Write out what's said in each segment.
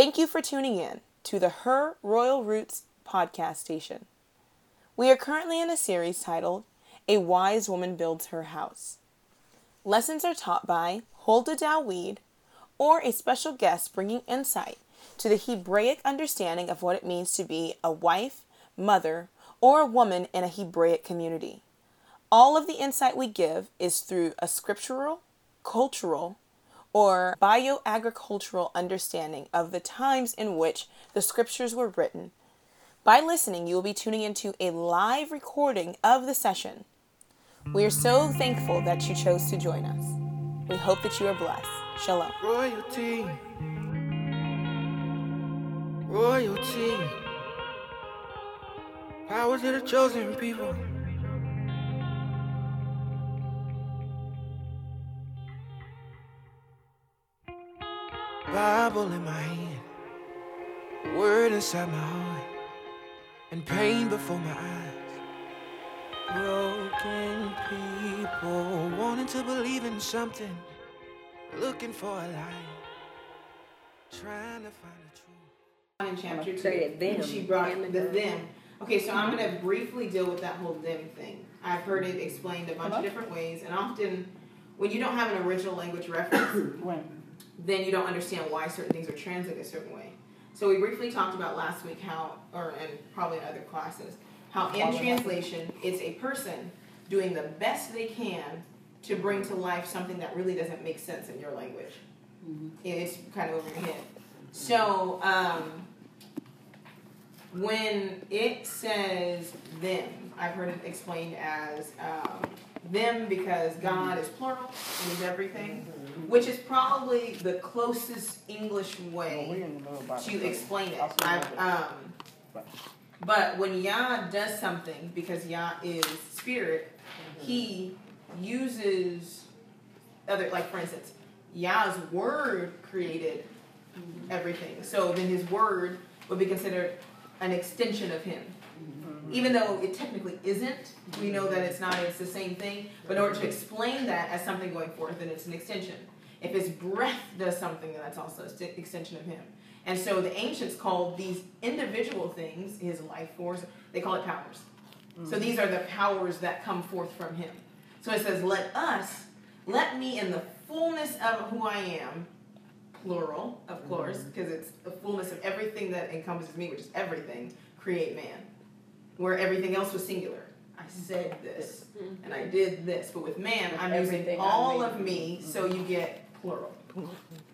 Thank you for tuning in to the Her Royal Roots podcast station. We are currently in a series titled A Wise Woman Builds Her House. Lessons are taught by Huldah Dowweed or a special guest bringing insight to the Hebraic understanding of what it means to be a wife, mother, or a woman in a Hebraic community. All of the insight we give is through a scriptural, cultural, or bioagricultural understanding of the times in which the scriptures were written. By listening, you will be tuning into a live recording of the session. We are so thankful that you chose to join us. We hope that you are blessed. Shalom. Royalty. Royalty. Power to the chosen people. Bible in my hand, word inside my heart, and pain before my eyes. Broken people wanting to believe in something, looking for a light, trying to find the truth. in chapter two. Say them. And she brought Them the them. them. Okay, so I'm going to briefly deal with that whole them thing. I've heard it explained a bunch of different ways, and often when you don't have an original language reference, then you don't understand why certain things are translated a certain way. So we briefly talked about last week how, or and probably in other classes, how in translation it's a person doing the best they can to bring to life something that really doesn't make sense in your language. It's kind of over your head. So um, when it says them, I've heard it explained as um, them because God is plural and is everything, which is probably the closest English way to explain it. I've, um, but when Yah does something, because Yah is spirit, he uses other, like for instance, Yah's word created everything. So then his word would be considered an extension of him. Even though it technically isn't, we know that it's not, it's the same thing. But in order to explain that as something going forth, then it's an extension. If his breath does something, then that's also an extension of him. And so the ancients called these individual things, his life force, they call it powers. So these are the powers that come forth from him. So it says, Let us, let me in the fullness of who I am, plural, of course, because it's the fullness of everything that encompasses me, which is everything, create man. Where everything else was singular. I said this and I did this, but with man, I'm using all of me, so you get plural.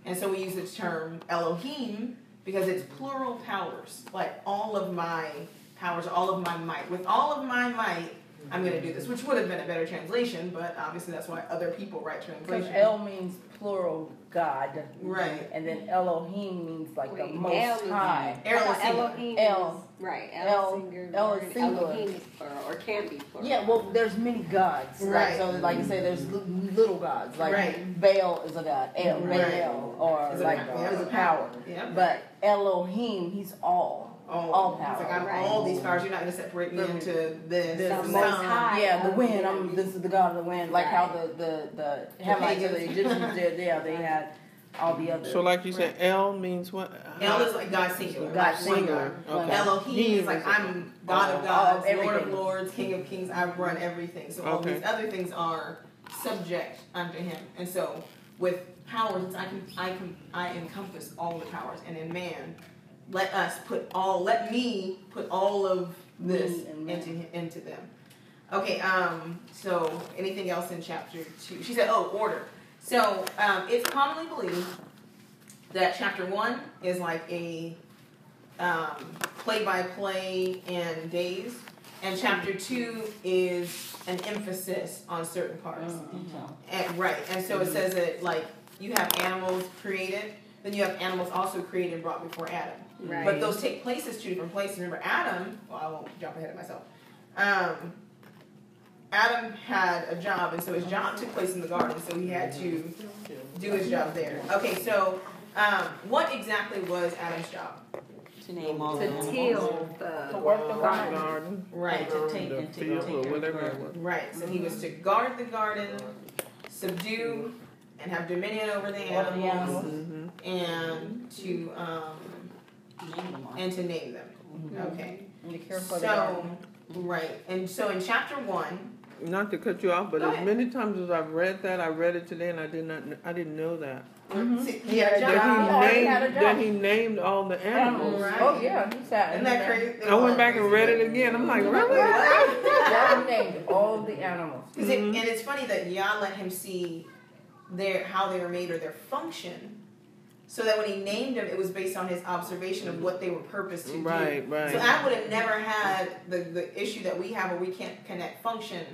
And so we use the term Elohim because it's plural powers, like all of my powers, all of my might. With all of my might, I'm going to do this, which would have been a better translation, but obviously that's why other people write translations. Because translations. El means plural God. Right. And then Elohim means like the most El high. Errol is. Elohim El. right. El, El- singular. El is and singular. Elohim is plural or can be plural. Yeah, well, there's many gods. Right. So, like you say, there's little gods. Like Right. Baal is a god. El, Right. Baal, or Is a like power. is a power. Yeah. But Elohim, he's all. All, all It's power. like I'm Right. all these powers. You're not going to separate me into this. the most high. Yeah, the wind. I'm, this is the god of the wind. Like how Right. the the the Hamites or the. Egyptians did. Yeah, they had all the other. So, like you said, El means what? El is like God singular. God like one singular. God. Okay. Elohim is like I'm God of All- gods, all- Lord of lords, King of kings. I run everything. So all Okay. these other things are subject unto Him. And so with powers, it's I can I can I encompass all the powers. And in man, let us put all. Let me put all of this Me and man. into into them. Okay. Um. So anything else in chapter two? She said, "Oh, order." So um, it's commonly believed that chapter one is like a um, play-by-play and days, and chapter two is an emphasis on certain parts. And, right, and so it says that like you have animals created, then you have animals also created and brought before Adam. Right. But those take places two different places. Remember, Adam. Well, I won't jump ahead of myself. Um, Adam had a job, and so his job took place in the garden. So he had to do his job there. Okay, so um, what exactly was Adam's job? To name all to the animals. till the To work the garden. Garden, Right. To take and to field, take or care of whatever the it was. Right. So he was to guard the garden, subdue, and have dominion over the animals, animals. Mhm. and to um, and to name them. Mm-hmm. Okay. And to care for. So, right, and so in chapter one, Not to cut you off, but Go as ahead. many times as I've read that, I read it today and I did not, I didn't know that. see, He yeah, had job. That he he had a named, that he named all the animals. Right. Oh, yeah, he said. Isn't that crazy? I went back and read it again. I'm like, really? Yeah, he named all the animals. 'Cause it, mm-hmm. and it's funny that Yah let him see their how they were made or their function, so that when he named them, it was based on his observation of what they were purposed to do. Right, right. So right. I would have never had the, the issue that we have where we can't connect function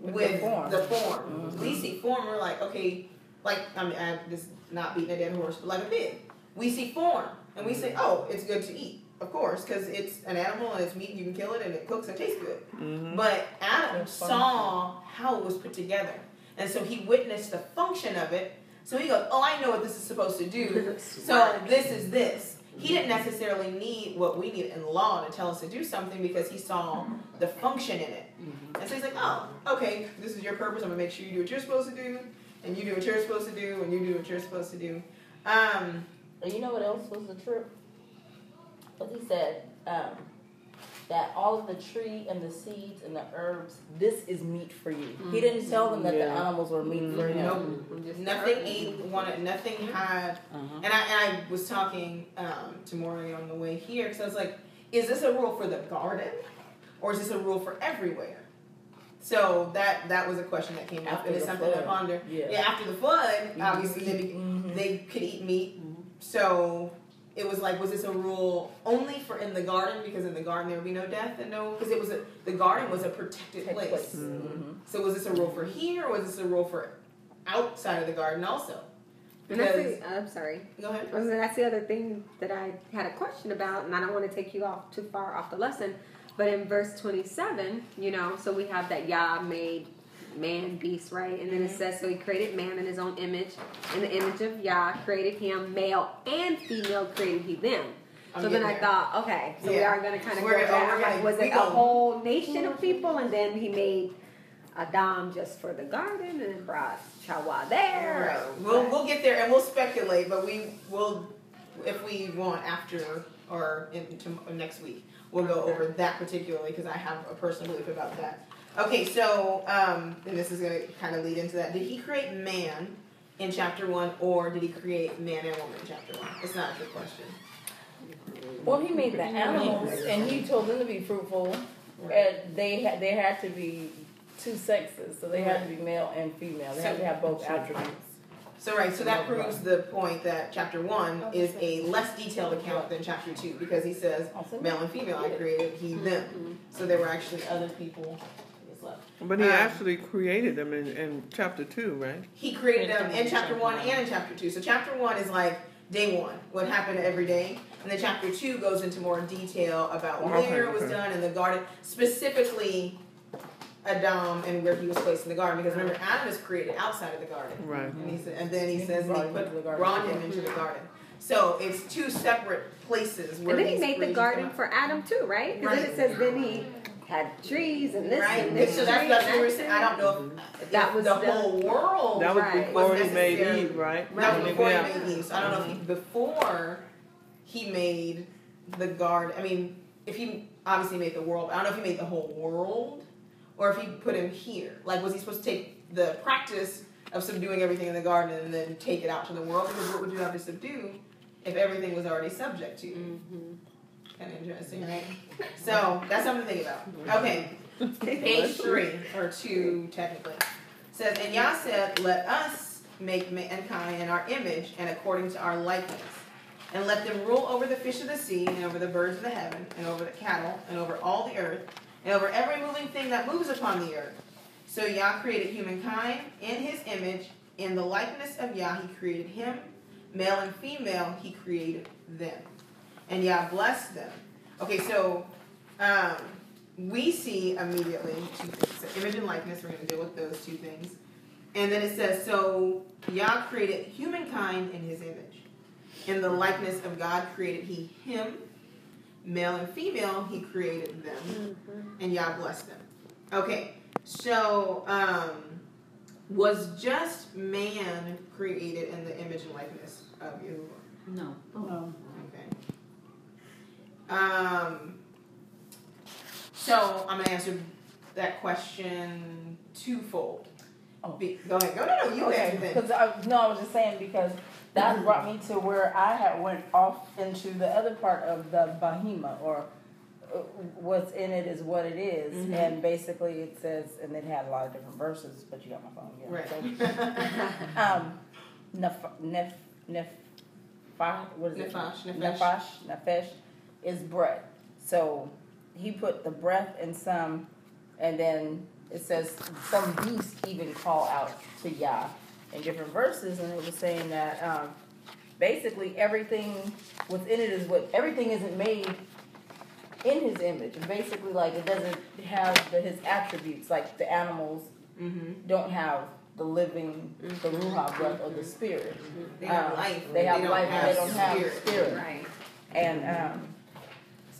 With with, the form. the form. We see form, we're like, okay, like I mean, I'm just not beating a dead horse, but like a pig. We see form, and we say, oh, it's good to eat, of course, because it's an animal and it's meat. You can kill it and it cooks and tastes good. Mhm. But Adam saw how it was put together, and so he witnessed the function of it. So he goes, oh, I know what this is supposed to do. So this is this. He didn't necessarily need what we need in law to tell us to do something because he saw the function in it. And so he's like, oh, okay, this is your purpose. I'm gonna make sure you do what you're supposed to do, and you do what you're supposed to do, and you do what you're supposed to do. Um, And you know what else was the trip? What he said, um, that all of the tree and the seeds and the herbs, this is meat for you. He didn't mm-hmm. tell them that the animals were meat for mm-hmm. him. nope. Nothing ate one. Nothing mm-hmm. had. And I and I was talking um, to Maury on the way here because I was like, is this a rule for the garden, or is this a rule for everywhere? So that that was a question that came up, After and it's the something to ponder. Yeah. Yeah, after the flood, obviously they, be- Mhm. they could eat meat. So it was like, was this a rule only for in the garden? Because in the garden there would be no death and no, because it was a the garden was a protected place. place. Mhm. So was this a rule for here, or was this a rule for outside of the garden also? And that's Because the, I'm sorry. go ahead. I was gonna- That's the other thing that I had a question about, and I don't want to take you off too far off the lesson. But in verse 27, you know, so we have that Yah made man, beast, right? And then it mm-hmm. says, so he created man in his own image. In the image of Yah created him, male and female created he them. So then I there. thought, okay, so we are going to kind of go back. like, was it a whole nation of mm-hmm. people, and then he made Adam just for the garden, and brought Chawa there? Right. We'll we'll get there and we'll speculate, but we will if we want after or in, to, next week we'll go over that particularly because I have a personal belief about that. Okay, so um, and this is going to kind of lead into that. Did he create man in chapter one, or did he create man and woman in chapter one? It's not a good question. Well, he made the animals, and he told them to be fruitful, and they had they had to be two sexes, so they had to be male and female. They had to have both attributes. So right, so that proves the point that chapter one is a less detailed account than chapter two because he says male and female I created, he them. So there were actually other people. I guess left. But he Um, actually created them in, in chapter two, right? He created them in chapter one and in chapter two. So chapter one is like day one, what happened every day, and then chapter two goes into more detail about Okay, where it was okay. done in the garden, specifically Adam and where he was placed in the garden. Because remember, Adam is created outside of the garden. Right. And he said, and then he He says brought he put into the garden. brought him into the garden. So it's two separate places where And then he made the garden for Adam too, right? Because then Right. it says then he had trees and this Right, and this so that's tree that's and what we're that saying. I don't know if, That was the the- whole world That was Right. before he made. Eve, right? That was before Yeah. he made Eve. So I don't know if he, before he made the garden. I mean, if he obviously made the world, I don't know if he made the whole world or if he put him here. Like, was he supposed to take the practice of subduing everything in the garden and then take it out to the world? Because what would you have to subdue if everything was already subject to you? Mm-hmm. Kind of interesting, right? So that's something to think about. Okay, page three or two technically says, and Yah said, "Let us make mankind in our image and according to our likeness, and let them rule over the fish of the sea and over the birds of the heaven and over the cattle and over all the earth and over every moving thing that moves upon the earth." So Yah created humankind in His image, in the likeness of Yah He created him, male and female He created them, and Yah blessed them. Okay, so. Um, we see immediately two things. So image and likeness, we're going to deal with those two things. And then it says, so Yah created humankind in his image. In the likeness of God created he him. Male and female, he created them. And Yah blessed them. Okay, so um, was just man created in the image and likeness of Yahuwah? No. No. Okay. So I'm gonna answer that question twofold. Oh. Be, go ahead. Go no no you Okay, answer because I, no, I was just saying because that brought me to where I had went off into the other part of the Bahima or uh, what's in it is what it is. Mhm. and basically it says, and it had a lot of different verses, but you got my phone, yeah. Right. So, um, nef, nef, nef, what is it? Nefesh. Nefesh, nefesh is breath. So he put the breath in some, and then it says some beast even call out to Yah in different verses, and it was saying that um, basically everything within it is what everything isn't made in his image. And basically, like it doesn't have the, his attributes, like the animals mm-hmm. don't have the living, the ruha breath or the spirit. They have Um, life. They have don't life, and they don't have spirit. spirit. Right. And um,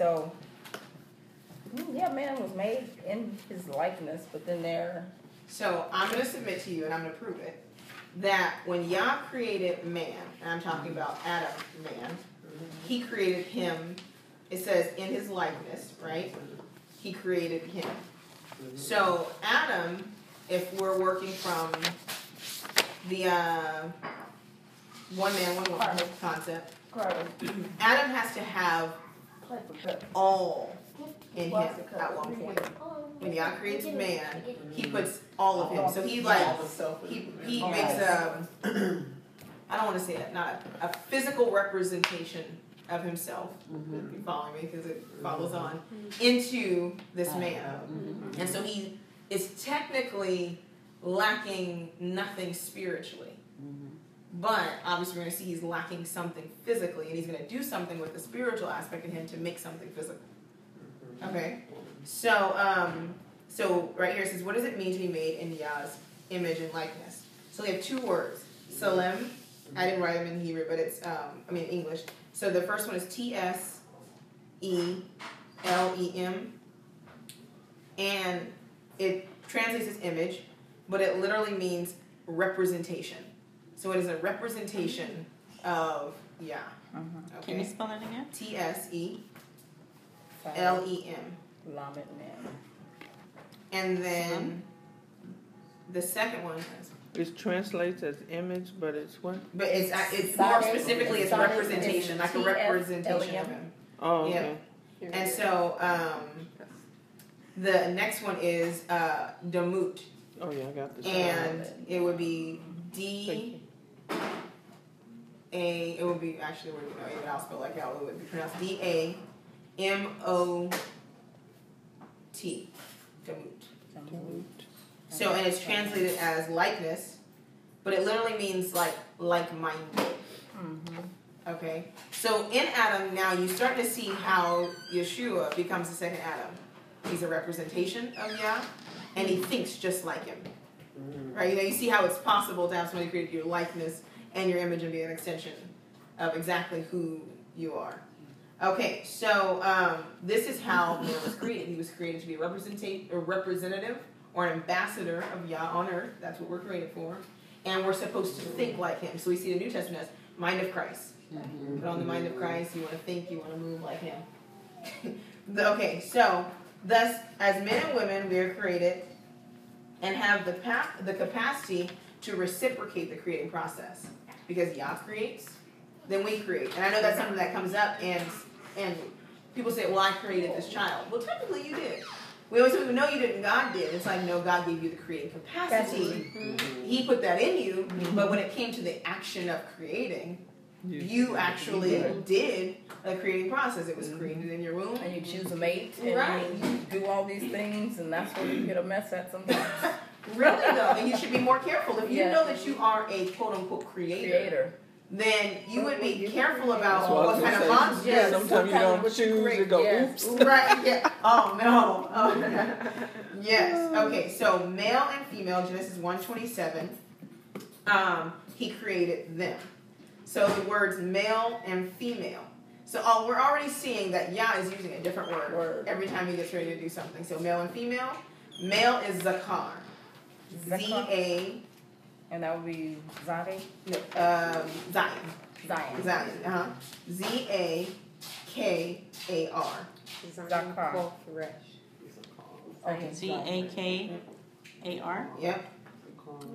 so, mm, yeah, man was made in his likeness, but then there, So I'm going to submit to you, and I'm going to prove it, that when Yah created man, and I'm talking about Adam, man, he created him, it says in his likeness, right? He created him. So Adam, if we're working from the uh, one man, one woman concept, Adam has to have all in him at one point. When God creates man, he puts all of him. So he like he he makes a I don't want to say it, not a, a physical representation of himself. If you follow me, because it follows on into this man, and so he is technically lacking nothing spiritually. But obviously, we're going to see he's lacking something physically, and he's going to do something with the spiritual aspect in him to make something physical. Okay, so um, so right here it says, what does it mean to be made in Yah's image and likeness? So we have two words, Tselem. I didn't write them in Hebrew, but it's um, I mean English. So the first one is T S E L E M, and it translates as image, but it literally means representation. So it is a representation of Yah. Can you spell it again? T S E L E M. Lamed man. And then the second one, is- It translates as image, but it's what? but it's it's more specifically it's sonnet representation, like a representation of him. Oh, Yeah. And so um, the next one is uh, Damut, Oh, yeah, I got this. and it would be Thank D A. It would be actually where you know, it would be even I'll spell like how it would be pronounced D A M O T. Damut. So and it's translated as likeness, but it literally means like like-minded. Mhm. Okay. So in Adam now you start to see how Yeshua becomes the second Adam. He's a representation of Yah, and he thinks just like him. Mm-hmm. Right? You know, you see how it's possible to have somebody create your likeness and your image and be an extension of exactly who you are. Okay, so um, this is how man was created. He was created to be a representate a representative or an ambassador of Yah on earth. That's what we're created for. And we're supposed to think like him. So we see the New Testament as mind of Christ. Mm-hmm. Put on the mind of mm-hmm. Christ. You want to think, you want to move like him. Okay, so thus, as men and women, we are created and have the pa- the capacity to reciprocate the creating process. Because Yah creates, then we create. And I know that's something that comes up, and and people say, "Well, I created this child." Well, technically, you did. We always say, "No, you didn't. God did." It's like, no, God gave you the creating capacity. He put that in you, but when it came to the action of creating, you actually did a creating process. It was created in your womb. And you choose a mate, and Right. you do all these things, and that's where you get a mess at sometimes. Really though, and you should be more careful. If you Yeah. know that you are a quote unquote creator, Creator. then you would be careful about That's what what was kind of gonna monster. Yes. Sometimes you don't choose, create, you go, yes. oops. right? Yeah. Oh no. Oh. yes. Okay. So male and female, Genesis one twenty seven. Um, he created them. So the words male and female. So oh, we're already seeing that Yah is using a different word, Word. every time he gets ready to do something. So male and female. Male is zakar. Z Zakar. A And that would be Zadi, um, Zion. Zion. Zion. Uh huh. Z A K A R. Zakar. Okay. C A K A R. Yep.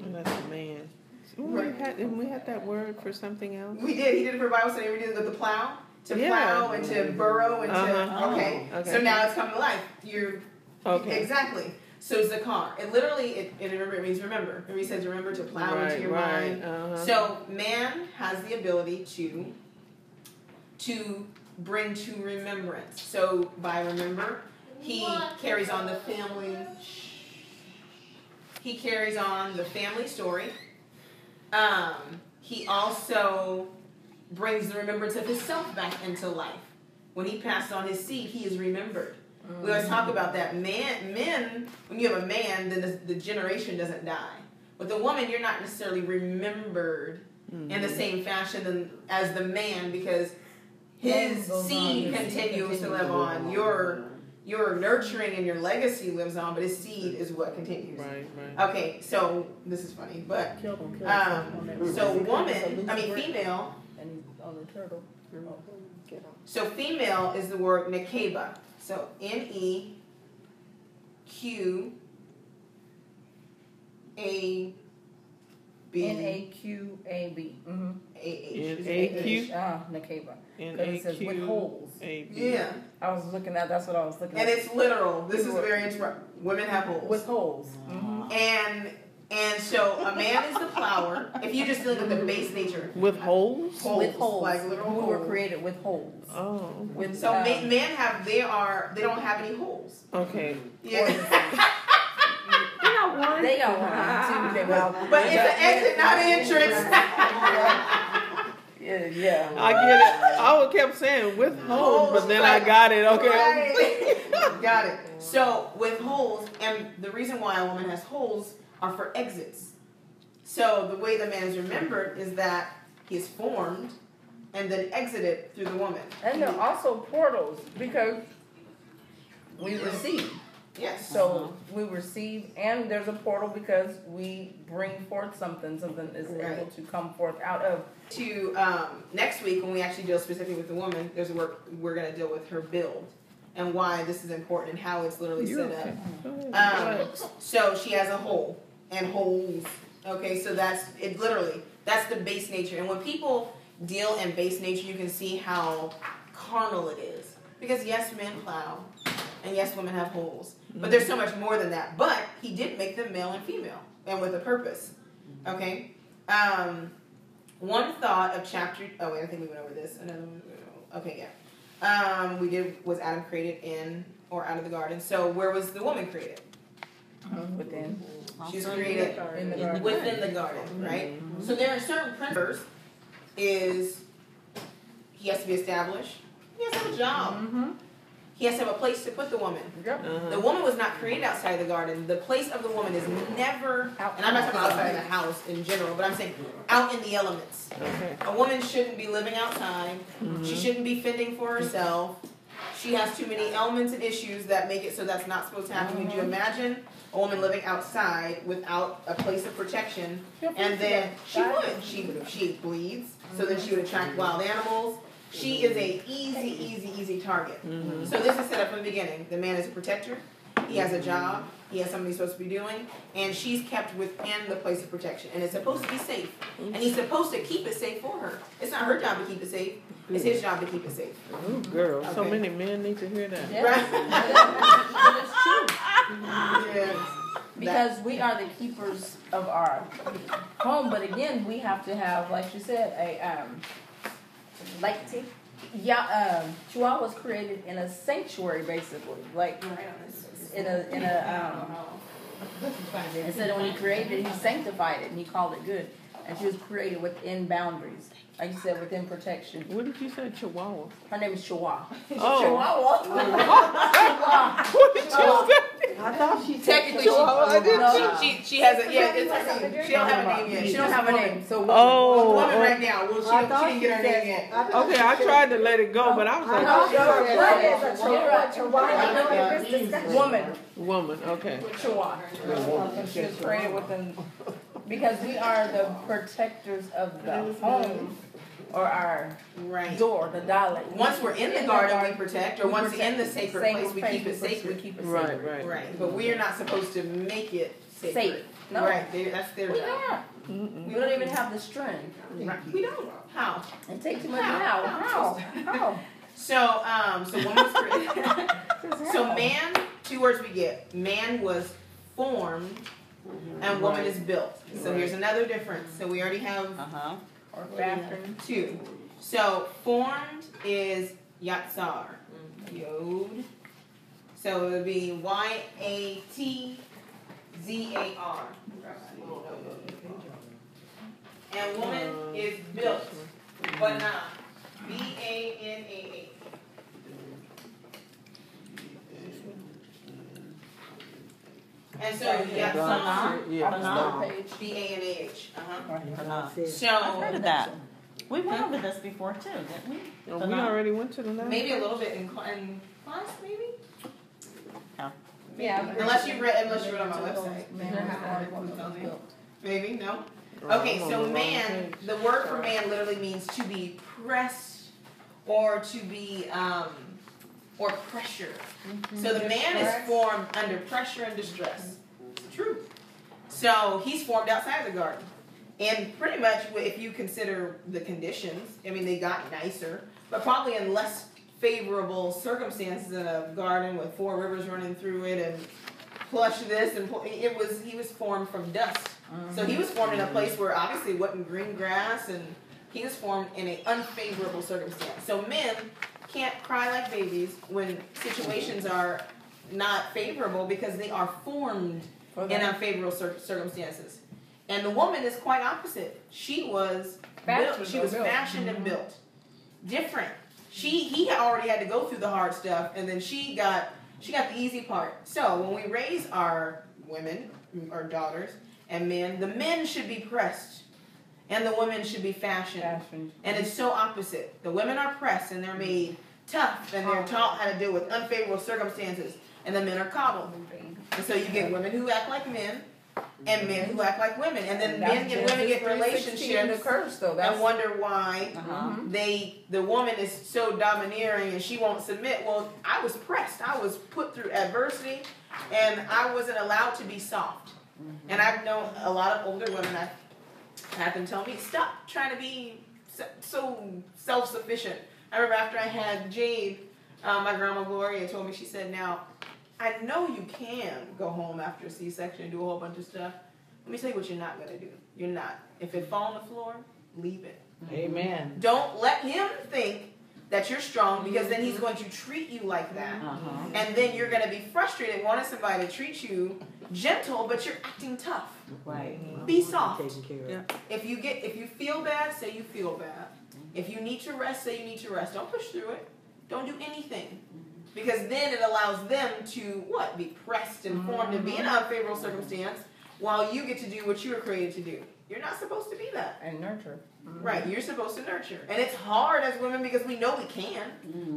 And that's a man. We had, didn't we have that word for something else? We did. He did it for Bible study. We did it with the plow. To Yeah. plow and to burrow and to. Uh-huh. Okay. Okay. So now it's coming to life. You're. Okay. Exactly. So Zakar. It literally, it, it, remember, it means remember. Remember he says remember to plow into your right. mind. Uh-huh. So man has the ability to to bring to remembrance. So by remember, he carries on the family. He carries on the family story. Um, he also brings the remembrance of himself back into life. When he passed on his seed, he is remembered. We always talk about that. Man, men, when you have a man, then the, the generation doesn't die. With a woman, you're not necessarily remembered in the same fashion than, as the man because his seed his seed continues to live on. Your your nurturing and your legacy lives on, but his seed is what continues. Right, right. Okay, so this is funny, but Kill them, kill um, so woman, I mean female. And on the turtle. So female is the word nekeba. So N E Q A B N A Q A B. Mm-hmm. A H. N-A-Q? Ah, Nakeba. N Because A it says with holes. Yeah, I was looking at. That's what I was looking at. and it's literal. This is very interesting. Women have holes. with holes. Mm-hmm. And and so a man is the flower. If you're just dealing with the base nature, With holes? Holes, with holes. like literal we were created with holes. Oh, With so um, men have they are they don't have any holes. okay. Yeah, You got one. They got one. Two, they got- but it's an exit, not an entrance. Yeah, yeah. I get it. I would kept saying with holes, but then I got it. Okay. Right. Got it. So with holes, and the reason why a woman has holes are for exits. So the way the man is remembered is that he is formed and then exited through the woman. And there are also portals because we receive. Yes. So we receive, and there's a portal because we bring forth something. Something is able to come forth out of. to um, next week when we actually deal specifically with the woman, there's a work we're going to deal with her build and why this is important and how it's literally You're set up. okay. Go Um, so she has a hole and holes. Okay, so that's it. Literally, that's the base nature. And when people deal in base nature, you can see how carnal it is. Because yes, men plow, and yes, women have holes. But there's so much more than that. But he did make them male and female, and with a purpose. Okay. Um, one thought of chapter. Oh wait, I think we went over this. Another. one- Okay, yeah. Um, we did was Adam created in or out of the garden. So where was the woman created? Within. She's created In the garden. within the garden, right? So there are certain principles. Is he has to be established. He has to have a job. Mm-hmm. He has to have a place to put the woman. Yep. Uh-huh. The woman was not created outside the garden. The place of the woman is never, and I'm not talking outside the house in general, but I'm saying out in the elements. Okay. A woman shouldn't be living outside. Mm-hmm. She shouldn't be fending for herself. She has too many elements and issues that make it so that's not supposed to happen. Would you imagine a woman living outside without a place of protection? And then she would. She would she bleeds, so then she would attract wild animals. She is a easy, easy, easy target. So this is set up from the beginning. The man is a protector. He has a job. He has something he's supposed to be doing, and she's kept within the place of protection, and it's supposed to be safe. And he's supposed to keep it safe for her. It's not her job to keep it safe. It's his job to keep it safe. Ooh, girl, so many men need to hear that. Yeah. Right? It's true. Yeah. Because we are the keepers of our home, but again, we have to have, like you said, a um, like yeah, um, Chihuahua was created in a sanctuary, basically, like in a in a um. It said when he created it, he sanctified it and he called it good, and she was created within boundaries, like you said, within protection. What did you say, Chihuahua? Her name is Chihuahua. Oh. Chihuahua. What did you say? I thought she Technically, she, Chihuahua, I didn't no, She, she has a yeah. It's her name. She don't have a name yet. she She's don't have a woman. name. So Oh, Woman oh. right now. Well, she, I don't, thought she didn't get her name yet. I Okay, I tried to let it go, but I was I like, thought she said right. that is a You're right. Chihuahua. Chihuahua. woman. woman. Okay. Chihuahua. She was created within because we are the protectors of the home. Or our Right. door, the dollar. Once we're in the garden, we protect, or we once protect in the the sacred sacred place, we keep it we put- sacred. We keep it Right, sacred. right. Right, but we are not supposed to make it sacred. Safe. No. Right, they, that's their We job. not. Mm-mm. We don't even have the strength. Right. We don't. How? It takes too much How? now. How? How? How? So, um, so woman was created. so man, two words we get. Man was formed, and woman is built. So here's another difference. So we already have Uh-huh. Or fashioned. two. So formed is yatsar. Yod. So it would be Y A T Z A R. And woman is built, but not. B A N A H. And so yatsar, Yeah. On the third page. B A N A H. Uh-huh. Uh-huh. I've heard of that. We went over this before too, didn't we? Oh, we already went to the nine. maybe a little bit in, cl- in class, maybe. Yeah. Yeah. Unless you read, unless you read on my website. Man was formed, woman was built. Maybe, no? Okay, so man, the word for man literally means to be pressed or to be, um, or pressure. Mm-hmm. So the man is formed under pressure and distress. It's the truth. So he's formed outside the garden. And pretty much, if you consider the conditions, I mean, they got nicer, but probably in less favorable circumstances in a garden with four rivers running through it and plush this and pl- it was he was formed from dust. So he was formed in a mm-hmm. place where obviously it wasn't green grass and he was formed in an unfavorable circumstance. So men can't cry like babies when situations are not favorable because they are formed For in unfavorable cir- circumstances. And the woman is quite opposite. She was Fashioned built. She was built. fashioned and mm-hmm. built. Different. She he already had to go through the hard stuff, and then she got she got the easy part. So when we raise our women, our daughters, and men, the men should be pressed, and the women should be fashioned. Fashioned. And it's so opposite. The women are pressed and they're made tough and they're taught how to deal with unfavorable circumstances, and the men are coddled. And so you get women who act like men and men who act like women, and then That's men and women get Genesis 3:16, The relationships curse, though. That's and wonder why Uh-huh. they the woman is so domineering and she won't submit. Well, I was pressed. I was put through adversity, and I wasn't allowed to be soft. And I've known a lot of older women. I had them tell me, "Stop trying to be so- so self-sufficient." I remember after I had Jade, um, my grandma Gloria told me. She said, "Now, I know you can go home after a C-section and do a whole bunch of stuff. Let me tell you what you're not gonna do. You're not. If it fall on the floor, leave it." Amen. Don't let him think that you're strong because then he's mm-hmm. going to treat you like that. Uh-huh. And then you're going to be frustrated wanting somebody to treat you gentle, but you're acting tough. Right. Mm-hmm. Be soft. Taken care of. Yeah. If you get if you feel bad, say you feel bad. Mm-hmm. If you need to rest, say you need to rest. Don't push through it. Don't do anything. Because then it allows them to what? Be pressed and formed and be in an unfavorable circumstance while you get to do what you were created to do. You're not supposed to be that. and nurture. Right, you're supposed to nurture. And it's hard as women because we know we can,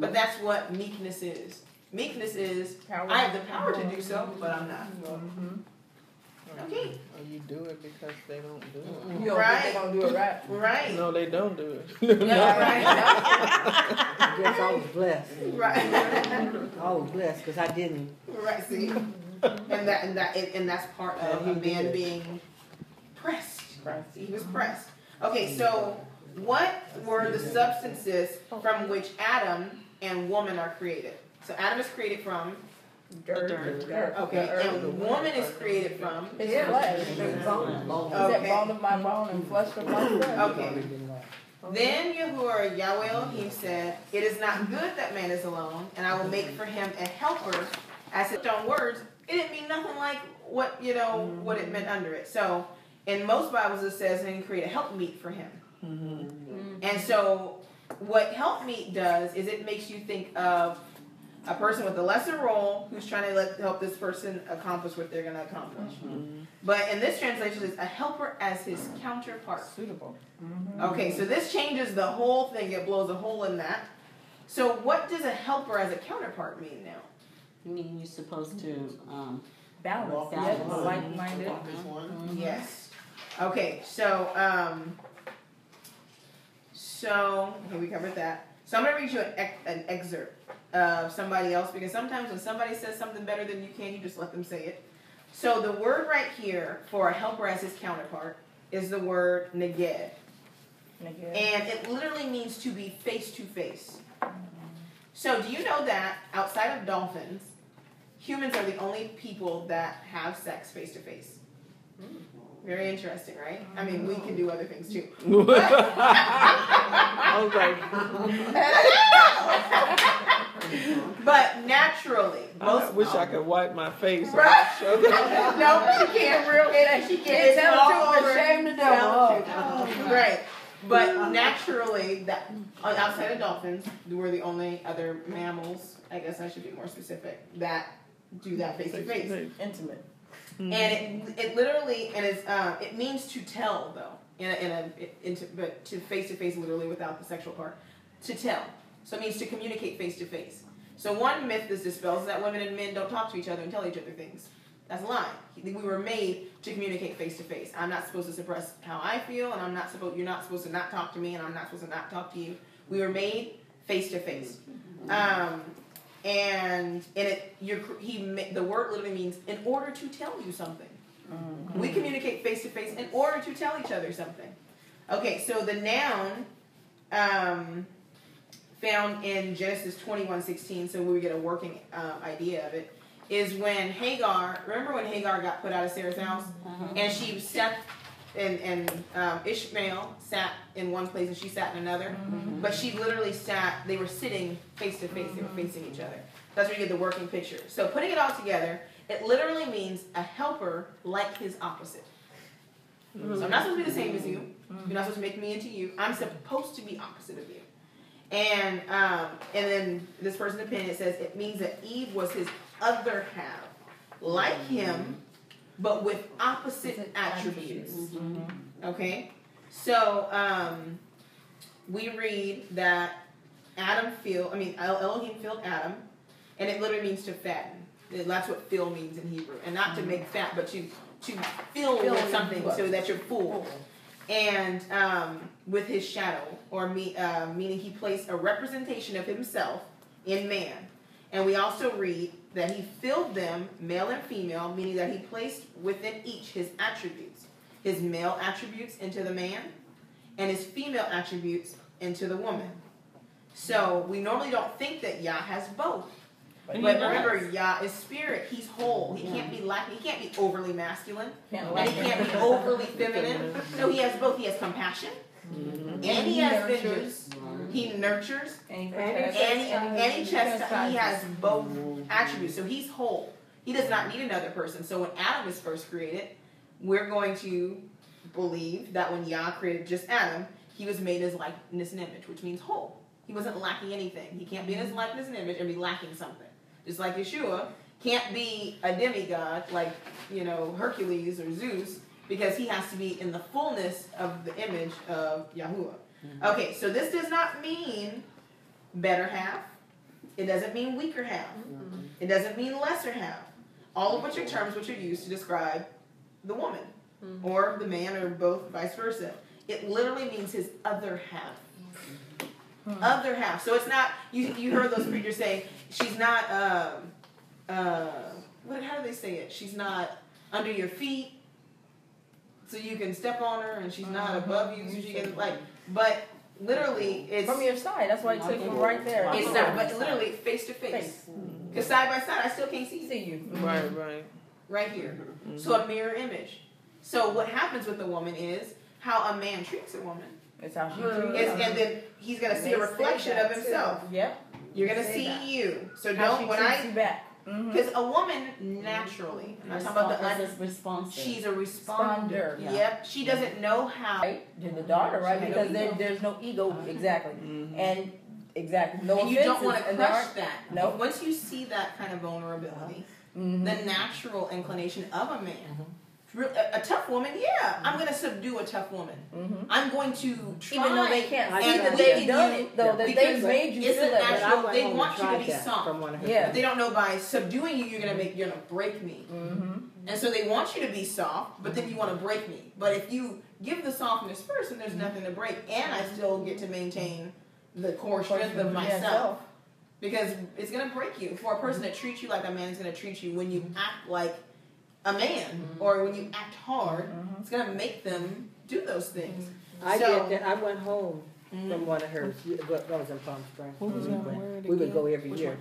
but that's what meekness is. Meekness is, Power. I have the power to do so, but I'm not. Mhm. Okay. Or you do it because they don't do it. You Right. they don't do it right? Right. No, they don't do it. Yeah, I guess I was blessed. right. I was blessed because I didn't. right, see? And that and that and that's part of a man being pressed. Pressed. He was pressed. Okay, so what were the substances from which Adam and woman are created? So Adam is created from Dirt. dirt. Dirt. okay, The earth. and woman is created from His flesh. Is that Okay. bone of my bone and flesh of my flesh? Okay. Then Yahuwah Yahweh Elohim said, It is not good that man is alone, and I will make for him a helper. As it on words, it didn't mean nothing like what you know what it meant under it. So in most Bibles it says, and create a helpmeet for him. Mm-hmm. And so what helpmeet does is it makes you think of a person with a lesser role who's trying to let, help this person accomplish what they're going to accomplish. Mm-hmm. But in this translation, it's a helper as his counterpart. Suitable. Mm-hmm. Okay, so this changes the whole thing. It blows a hole in that. So what does a helper as a counterpart mean now? You mean you're supposed to, um, Balance. Balance. Yes, like-minded. Uh-huh. Yes. Okay, so um So, okay, we covered that. So I'm gonna read you an, ex- an excerpt of somebody else because sometimes when somebody says something better than you can, you just let them say it. So the word right here for a helper as his counterpart is the word neged. Nigga. And it literally means to be face to face. So, do you know that outside of dolphins, humans are the only people that have sex face to face? Very interesting, right? I mean, we can do other things too. I was like, But naturally, I most wish I could wipe my face. on Right. the no, she can't. Real, it, she can't. Can't tell the all truth, over. shame the Tell the devil. truth. Right. But naturally, that uh, outside of dolphins, we're the only other mammals. I guess I should be more specific that do that face to face. Intimate. Mm-hmm. And it, it literally and it's uh, it means to tell though in a, in a into but to face to face literally without the sexual part to tell. So it means to communicate face to face. So one myth this dispels is that women and men don't talk to each other and tell each other things. That's a lie. We were made to communicate face to face. I'm not supposed to suppress how I feel, and I'm not supposed. You're not supposed to not talk to me, and I'm not supposed to not talk to you. We were made face to face. And and it you're he ma- the word literally means in order to tell you something. We communicate face to face in order to tell each other something. Okay, so the noun um, found in Genesis twenty one sixteen, so we get a working um, idea of it, is when Hagar. Remember when Hagar got put out of Sarah's house, and she sat and and um, Ishmael sat in one place and she sat in another, but she literally sat. They were sitting face to face. They were facing each other. That's where you get the working picture. So putting it all together, it literally means a helper like his opposite. So I'm not supposed to be the same as you. You're not supposed to make me into you. I'm supposed to be opposite of you. And um, and then this person's opinion it says it means that Eve was his other half, like him, but with opposite attributes. Okay, so um, we read that Adam filled. I mean, El- Elohim filled Adam, and it literally means to fatten. That's what fill means in Hebrew, and not to make fat, but to to fill, Fill with something so that you're full. And um, with his shadow, or me, uh, meaning he placed a representation of himself in man. And we also read that he filled them, male and female, meaning that he placed within each his attributes. His male attributes into the man, and his female attributes into the woman. So we normally don't think that Yah has both. But But he remember, does. Yah is spirit. He's whole. He can't be lacking. He can't be overly masculine. Can't And he can't be overly feminine. No, he has both. He has compassion. Mm-hmm. And he has nurtures. vengeance. He nurtures. And he And protects. he, and he chastises. He has both attributes. So he's whole. He does not need another person. So when Adam is first created, we're going to believe that when Yah created just Adam, he was made as likeness and image, which means whole. He wasn't lacking anything. He can't be in his likeness and image and be lacking something. Just like Yeshua can't be a demigod like, you know, Hercules or Zeus because he has to be in the fullness of the image of Yahuwah. Mm-hmm. Okay, so this does not mean better half. It doesn't mean weaker half. Mm-hmm. It doesn't mean lesser half. All of which are terms which are used to describe the woman mm-hmm. or the man or both vice versa. It literally means his other half. Hmm. Other half. So it's not you you heard those preachers say she's not um uh what how do they say it? She's not under your feet so you can step on her and she's not uh-huh. above you so she can like but literally it's From your side. That's why he took from right there. it's not but literally face to face. Face. Mm-hmm. Because side by side I still can't see you See you. Right, right. right here. Mm-hmm. So a mirror image. So what happens with a woman is how a man treats a woman. It's how she Is, treats and then he's gonna see a reflection of himself. Yep. You're gonna see that. you. So don't she when treats I you back. Mhm. because a woman naturally, I'm not talking about the un, responsive. she's a responder. Responder, yeah. Yep. She doesn't know how. Right? To the daughter, right? She Because no there, there's no ego. Exactly. Mhm. And exactly. No and you don't want to crush aren't- that. Nope. Once you see that kind of vulnerability, Mhm. the natural inclination of a man. Real- A, a tough woman, yeah, I'm gonna subdue a tough woman. Mhm. I'm going to try. Even though they can't I see they've done it, though, that they've made you feel a that. Natural- I they want you to be that soft. From one of her Yeah. But they don't know by subduing you, you're gonna make you're gonna break me. Mm-hmm. And so they want you to be soft, but then you want to break me. But if you give the softness first, and there's nothing to break, and I still get to maintain the core strength of Yeah, myself. Because it's gonna break you for a person to treat you like a man is gonna treat you when you act like a man or when you act hard. It's gonna make them do those things. I So- did that. I went home from one of hers. That was in Palm Springs. What was we that went. word We would go every Which year. one?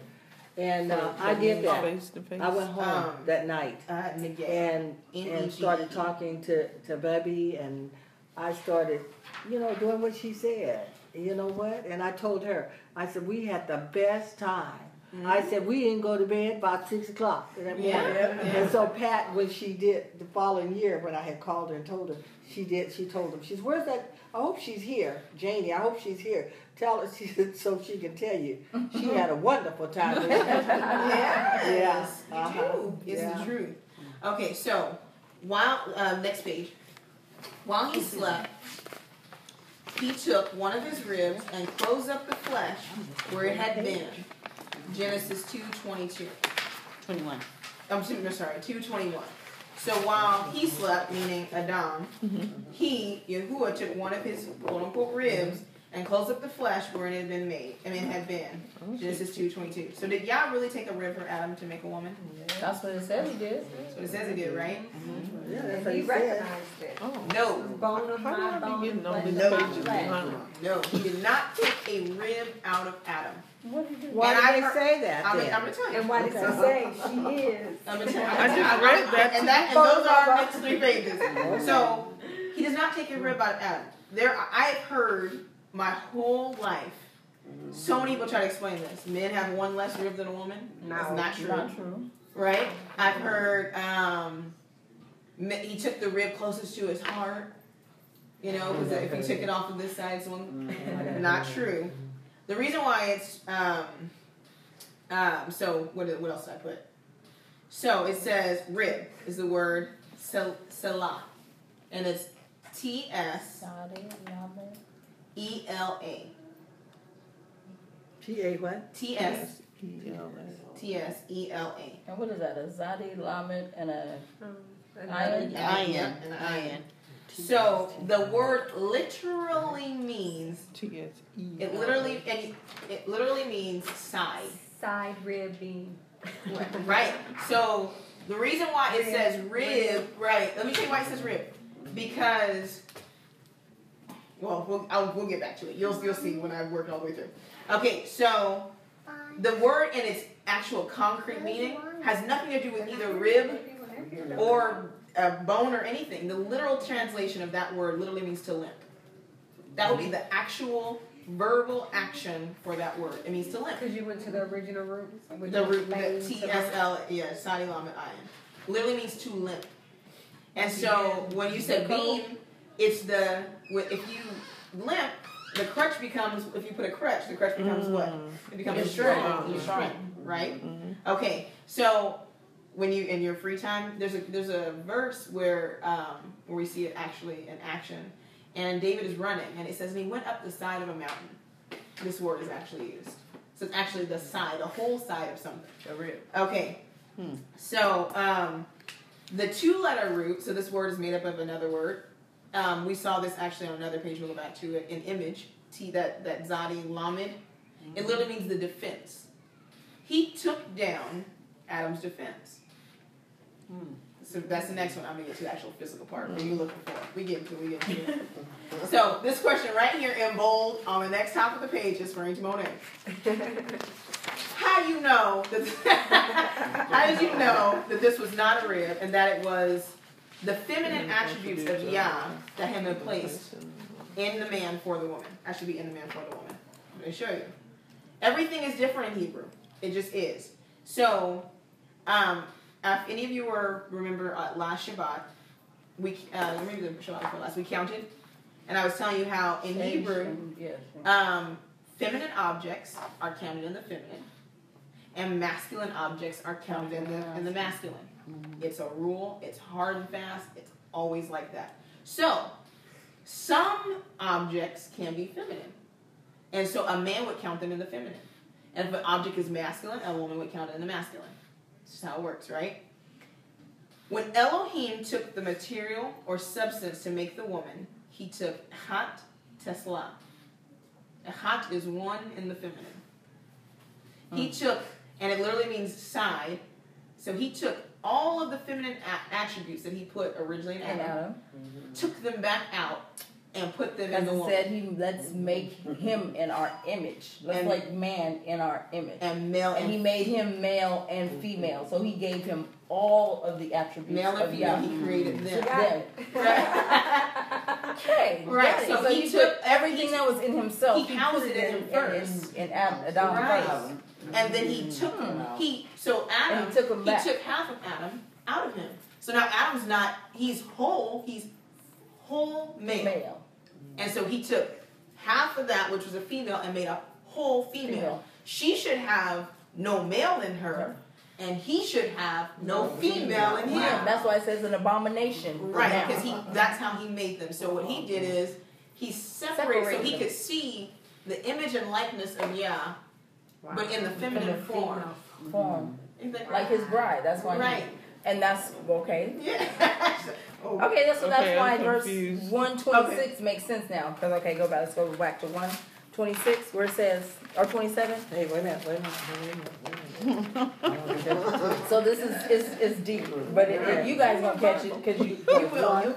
And uh, I did that. Face to face. I went home Um, that night Uh, and N and started talking to to Bubby, and I started, you know, doing what she said. You know what? And I told her, I said we had the best time. I said we didn't go to bed about six o'clock that morning. Yeah. And so Pat, when she did the following year, when I had called her and told her, she did. She told him, she's where's that? I hope she's here, Janie. I hope she's here. Tell her she said, so she can tell you. She had a wonderful time. Yes, Yeah. you Uh-huh. do. It's Yeah. the truth. Okay, so while um, next page, while he slept, he took one of his ribs and closed up the flesh where it had been. Genesis two twenty two. 21. I'm sorry, two twenty one. So while he slept, meaning Adam, mm-hmm. he Yahuwah took one of his quote unquote ribs and closed up the flesh where it had been made. I mean, it had been. Oh, Genesis two twenty two. So did Yah really take a rib from Adam to make a woman? That's what it says he did. That's what it says he did, right? Mm-hmm. Yeah, that's And what he he said. recognized it. Oh. No, Bone of my do bone, be getting flesh of my flesh. no, he did not take a rib out of Adam. What did he do? Why And did I heard- say that? I'm, then? I'm gonna tell you. And what did he say? She is. I'm gonna tell you. I just I'm- read I'm- that and that and those are our next three pages. So he does not take a rib out of Adam. There, I've heard my whole life. So many people try to explain this. Men have one less rib than a woman. That's No, not true. Not true. right? I've heard um, he took the rib closest to his heart. You know, because if he took it off of this side, it's one. Not true. The reason why it's um, um, so what what else did I put? So it says rib is the word sel- selah, and it's T S Saudi, Yahweh. E L A. P A what? T S E-L-A. T S E L A. And what is that? A Zadi, Lamed, and a Um, Iron? Iron. Iron. An iron. So the word literally means T-S-E. it literally and it literally means side. Side rib being. Right. So the reason why it says rib, right? Let me tell you why it says rib. Because well, we'll I'll, we'll get back to it. You'll you'll see when I work all the way through. Okay, so the word in its actual concrete meaning has nothing to do with either rib or a bone or anything. The literal translation of that word literally means to limp. That would be the actual verbal action for that word. It means to limp. Because you went to the original roots. The is root, the laid T to S L, yeah, Sadi Lamed Ayin. Literally means to limp. And so when you said beam, it's the, if you limp, the crutch becomes, if you put a crutch, the crutch becomes what? It becomes a strength, a strength, right? Okay, so when you in your free time, there's a there's a verse where um, where we see it actually in action, and David is running, and it says, and he went up the side of a mountain. This word is actually used, so it's actually the side, the whole side of something. The root. Okay, so um, the two-letter root. So this word is made up of another word. Um, we saw this actually on another page. We'll go back to it. An image. T that that Zadi Lamed. It literally means the defense. He took down Adam's defense. So that's the next one I'm gonna get to the actual physical part. What are you looking for? We get to it, we get to it. so this question right here in bold on the next top of the page is for to Monet. How do you know that how did you know that this was not a rib and that it was the feminine attributes of Yah that have been placed in the man for the woman? I should be in the man for the woman. Let me show you. Everything is different in Hebrew. It just is. So, um, if any of you were remember uh, last Shabbat, we uh, maybe the Shabbat before last we counted, and I was telling you how in Hebrew um, feminine objects are counted in the feminine, and masculine objects are counted in the in the masculine. Mm-hmm. It's a rule. It's hard and fast. It's always like that. So, some objects can be feminine, and so a man would count them in the feminine. And if an object is masculine, a woman would count it in the masculine. This is how it works, right? When Elohim took the material or substance to make the woman, he took Hat Tsela. Hat is one in the feminine. He hmm. took, and it literally means side. So he took all of the feminine a- attributes that he put originally in And Adam, Adam, mm-hmm. took them back out, and put them in as the woman. said, he let's make him in our image. Let's And- make man in our image. and male And and he made him male and mm-hmm. female. So he gave him all of the attributes male and of female. Yah. He created them. Them. Okay. Right, so So, he he, took- took everything he- that was in himself. he housed put it in him in, first. In, in, Adam, Adam Right. first. And then he took Hmm. he so Adam And he took him back. took half of Adam out of him. So now Adam's not he's whole, he's whole male. Male. And so he took half of that, which was a female, and made a whole female. Female. She should have no male in her, and he should have no female in him. Yeah, that's why it says an abomination. Right, because he that's how he made them. So what he did is he separated so he them. could see the image and likeness of Yah, Wow. But in the feminine, feminine form. Form. Mm-hmm. Like his bride. That's why. Right. He, and that's okay. Yeah. oh, okay, that's, so okay, that's why verse one twenty six okay. makes sense now. Because okay, go back. Let's go back to one twenty six where it says or twenty seven. Hey, wait a minute. Wait a minute. Wait a minute. so this is it's, it's deep, but it, it, you guys won't catch it because you, you will. You,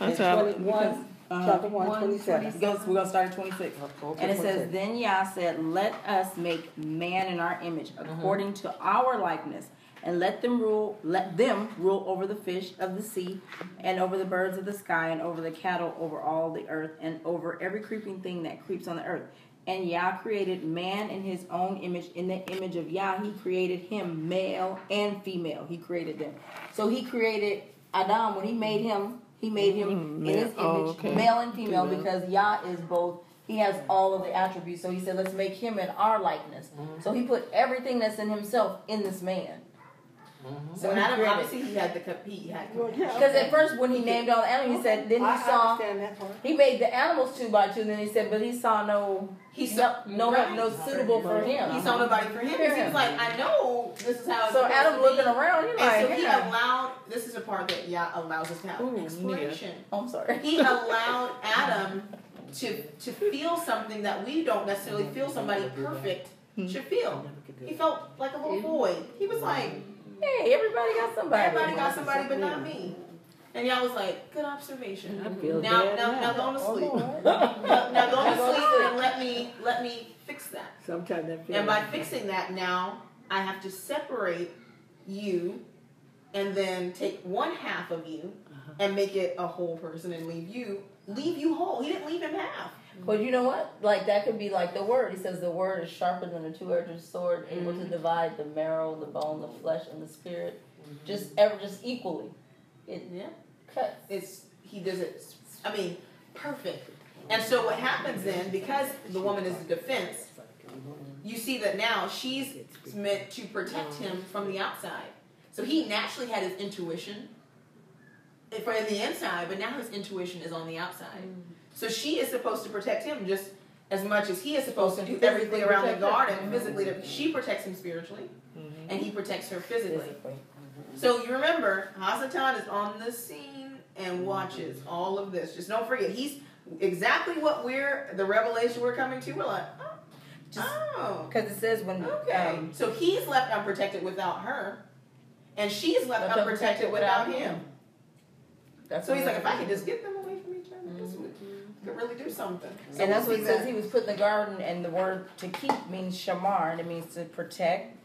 it's 21, um, chapter 1, 127. Goes, we're going to start at 26. Okay, and it 26. says, Then Yah said, Let us make man in our image, mm-hmm. according mm-hmm. to our likeness, and let them rule let them rule over the fish of the sea and over the birds of the sky and over the cattle over all the earth and over every creeping thing that creeps on the earth and Yah created man in his own image. In the image of Yah, he created him male and female. He created them. So he created Adam when he made him he made him Mm, in his image, oh, okay. male and female, Female. because Yah is both he has all of the attributes. So he said, let's make him in our likeness. So he put everything that's in himself in this man. so Adam obviously he had the cup. He had. Well, yeah, Because okay. at first when he named all the animals, he said, then he I- I saw, understand that part. he made the animals two by two, and then he said, but he saw no, He no, saw no, right. no suitable for him. He saw nobody for him. 'cause He was like, I know this is how. So Adam looking be. around, he's And like, so he yeah. allowed. This is a part that Yah allows us to have Ooh, exploration. Oh, I'm sorry. He allowed Adam to to feel something that we don't necessarily feel somebody perfect hmm. should feel. He felt like a little boy. He was like, Hey, everybody got somebody. everybody got somebody, but not me. And y'all was like, good observation. I feel Now, bad now, now. now, go to sleep. Lord. Now, now go to sleep and let me let me fix that. Sometimes that And by fixing that, now I have to separate you, and then take one half of you uh-huh. and make it a whole person, and leave you leave you whole. He didn't leave him half. But you know what? Like that could be like the word. He says the word is sharper than a two-edged sword, able to mm-hmm. divide the marrow, the bone, the flesh, and the spirit, mm-hmm. just ever just equally. It Yeah. cuts. It's he does it. I mean, perfect. And so what happens then, because the woman is the defense, you see that now she's meant to protect him from the outside. So he naturally had his intuition eh, for in the inside, but now his intuition is on the outside. So she is supposed to protect him just as much as he is supposed to do everything around the garden physically. To, she protects him spiritually, and he protects her physically. So you remember, Hasatan is on the scene and watches all of this. Just don't forget, he's exactly what we're the revelation we're coming to. We're like, oh, oh. Because it says when okay. um, so he's left unprotected without her, and she's left unprotected without without him. that's So he's like, if I could just get them away from each other, this would could really do something. So and that's what he says. that. He was put in the garden, and the word to keep means shamar, and it means to protect,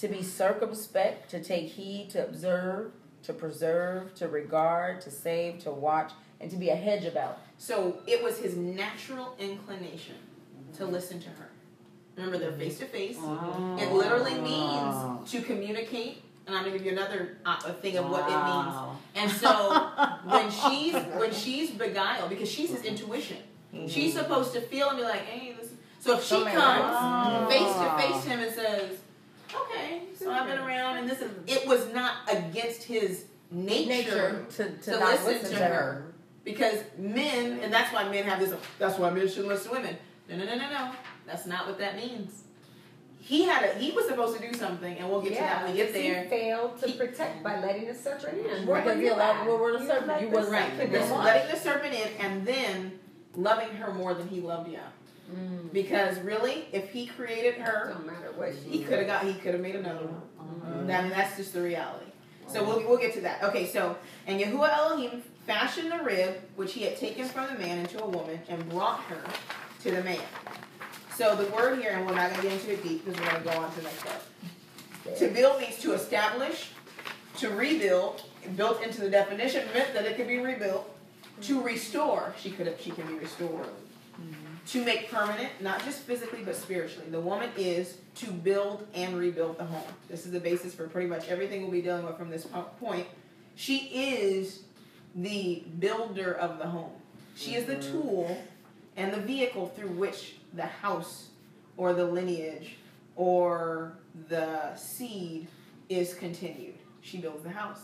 to be circumspect, to take heed, to observe, to preserve, to regard, to save, to watch, and to be a hedge about. So it was his natural inclination to listen to her. Remember, they're face to face. It literally means to communicate. And I'm gonna give you another uh, thing of what it means. And so when she's when she's beguiled, because she's his intuition, she's supposed to feel and be like, "Hey, this." So if she comes face to face to him and says, "Okay, so I've been around, and this is," it was not against his nature, Nature to, to, to not listen, listen to her. Because men, and that's why men have this, that's why men shouldn't listen to women. No, no, no, no, no. That's not what that means. he had a he was supposed to do something, and we'll get to that when we get there. He failed to He- protect by letting the serpent in. Right, he allowed- what were the You serpent? You wasn't- Right, this letting the serpent in, and then loving her more than he loved Yah. Mm. Because really, if he created her, Don't matter what she he could have got he could have made another one. Mm-hmm. Mean, that's just the reality. So we'll, we'll get to that. Okay, so and Yahuwah Elohim fashioned the rib which he had taken from the man into a woman and brought her to the man. So the word here, and we're not going to get into it deep because we're going to go on to the next part. To build means to establish, to rebuild. Built into the definition meant that it could be rebuilt. To restore, she could have, she can be restored. To make permanent, not just physically but spiritually. The woman is to build and rebuild the home. This is the basis for pretty much everything we'll be dealing with from this point. She is the builder of the home. She is the mm-hmm. tool and the vehicle through which the house or the lineage or the seed is continued. She builds the house.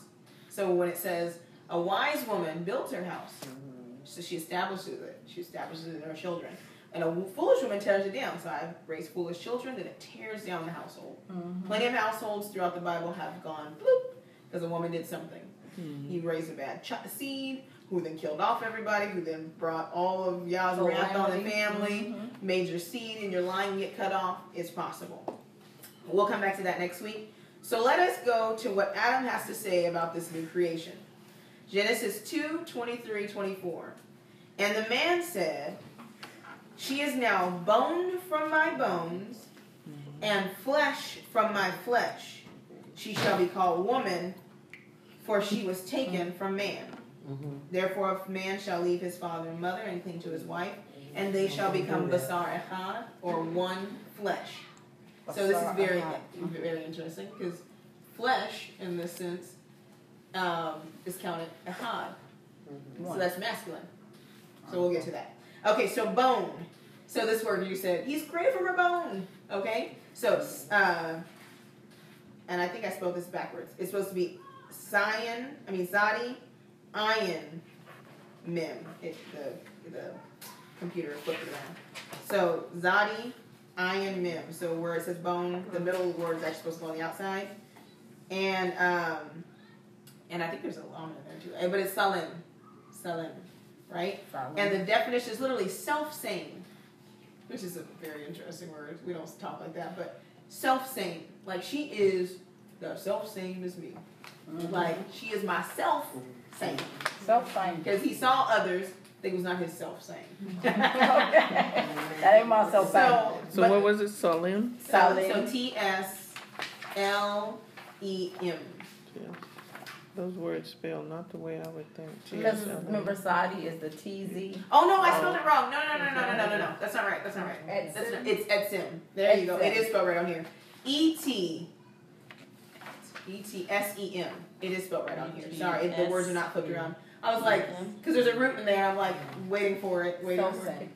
So when it says a wise woman builds her house, mm-hmm. So she establishes it. She establishes it in her children. And a foolish woman tears it down. So I've raised foolish children, then it tears down the household. Plenty of households throughout the Bible have gone bloop because a woman did something. He raised a bad ch- seed, who then killed off everybody, who then brought all of Yah's wrath on the family, made your seed and your line get cut off. It's possible. We'll come back to that next week. So let us go to what Adam has to say about this new creation. Genesis 2 23 24. And the man said, She is now bone from my bones and flesh from my flesh. She shall be called woman, for she was taken from man. Mm-hmm. Therefore, a man shall leave his father and mother and cling to his wife, and they shall become basar echad, or one flesh. So this is very, very interesting because flesh, in this sense, um, is counted echad. So that's masculine. So we'll get to that. Okay, so bone. So this word you said, he's created from a bone. Okay? So, uh, and I think I spelled this backwards. It's supposed to be Zion, I mean Zadi, Iron, Mem. It, the, the computer flipped it around. So Zadi, Iron, Mem. So where it says bone, the middle word is actually supposed to go on the outside. And, um, and I think there's a llama in there too. But it's Salim. Salim. Right? And the definition is literally self-same, which is a very interesting word. We don't talk like that, but self-same. Like she is the self-same as me. Mm-hmm. Like she is myself same. Self finding. Because he saw others, they was not his self-same. That ain't my self finding. so, So what was it, Salim? so, Salim. so T S L E M. Yeah. Those words spell not the way I would think. Because T-S-L-A. remember, Sadi is the TZ. Oh no, I spelled it wrong. No, no, no, no, no, no, no, no. That's not right. That's not right. Edson. That's not, it's Etsim. There you go. It is spelled right on here. E T. E T S E M. It is spelled right on here. Sorry, it, the words are not flipped around. I was like, because there's a root in there. I'm like waiting for it, waiting for it. Self-same.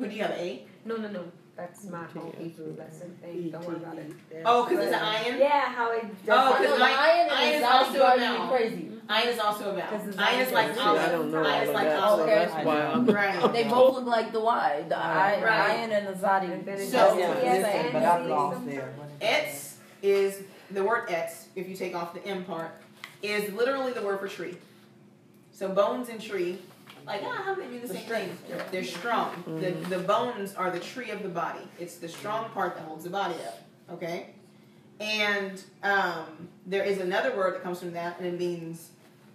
Do you have? A? No, no, no. That's my whole Hebrew lesson thing. Don't worry about it. Oh, because it's an iron. Yeah, how it does. Oh, because know, I- iron iron and is Zadi also a vowel. crazy. Mm-hmm. Iron is also a vowel. Because Iron is like iron. See, olive. I don't know Iron all is of like that, so olive. that's why I'm. Right. They both look like the Y. The I, Right. iron and the Zadi. And then it So- does Yeah. But and I'm Z lost there. Etz is the word etz, if you take off the M part, is literally the word for tree. So bones and tree, like, ah, how do they mean the same thing? They're strong. The, the bones are the tree of the body. It's the strong part that holds the body up. Okay? And um, there is another word that comes from that, and it means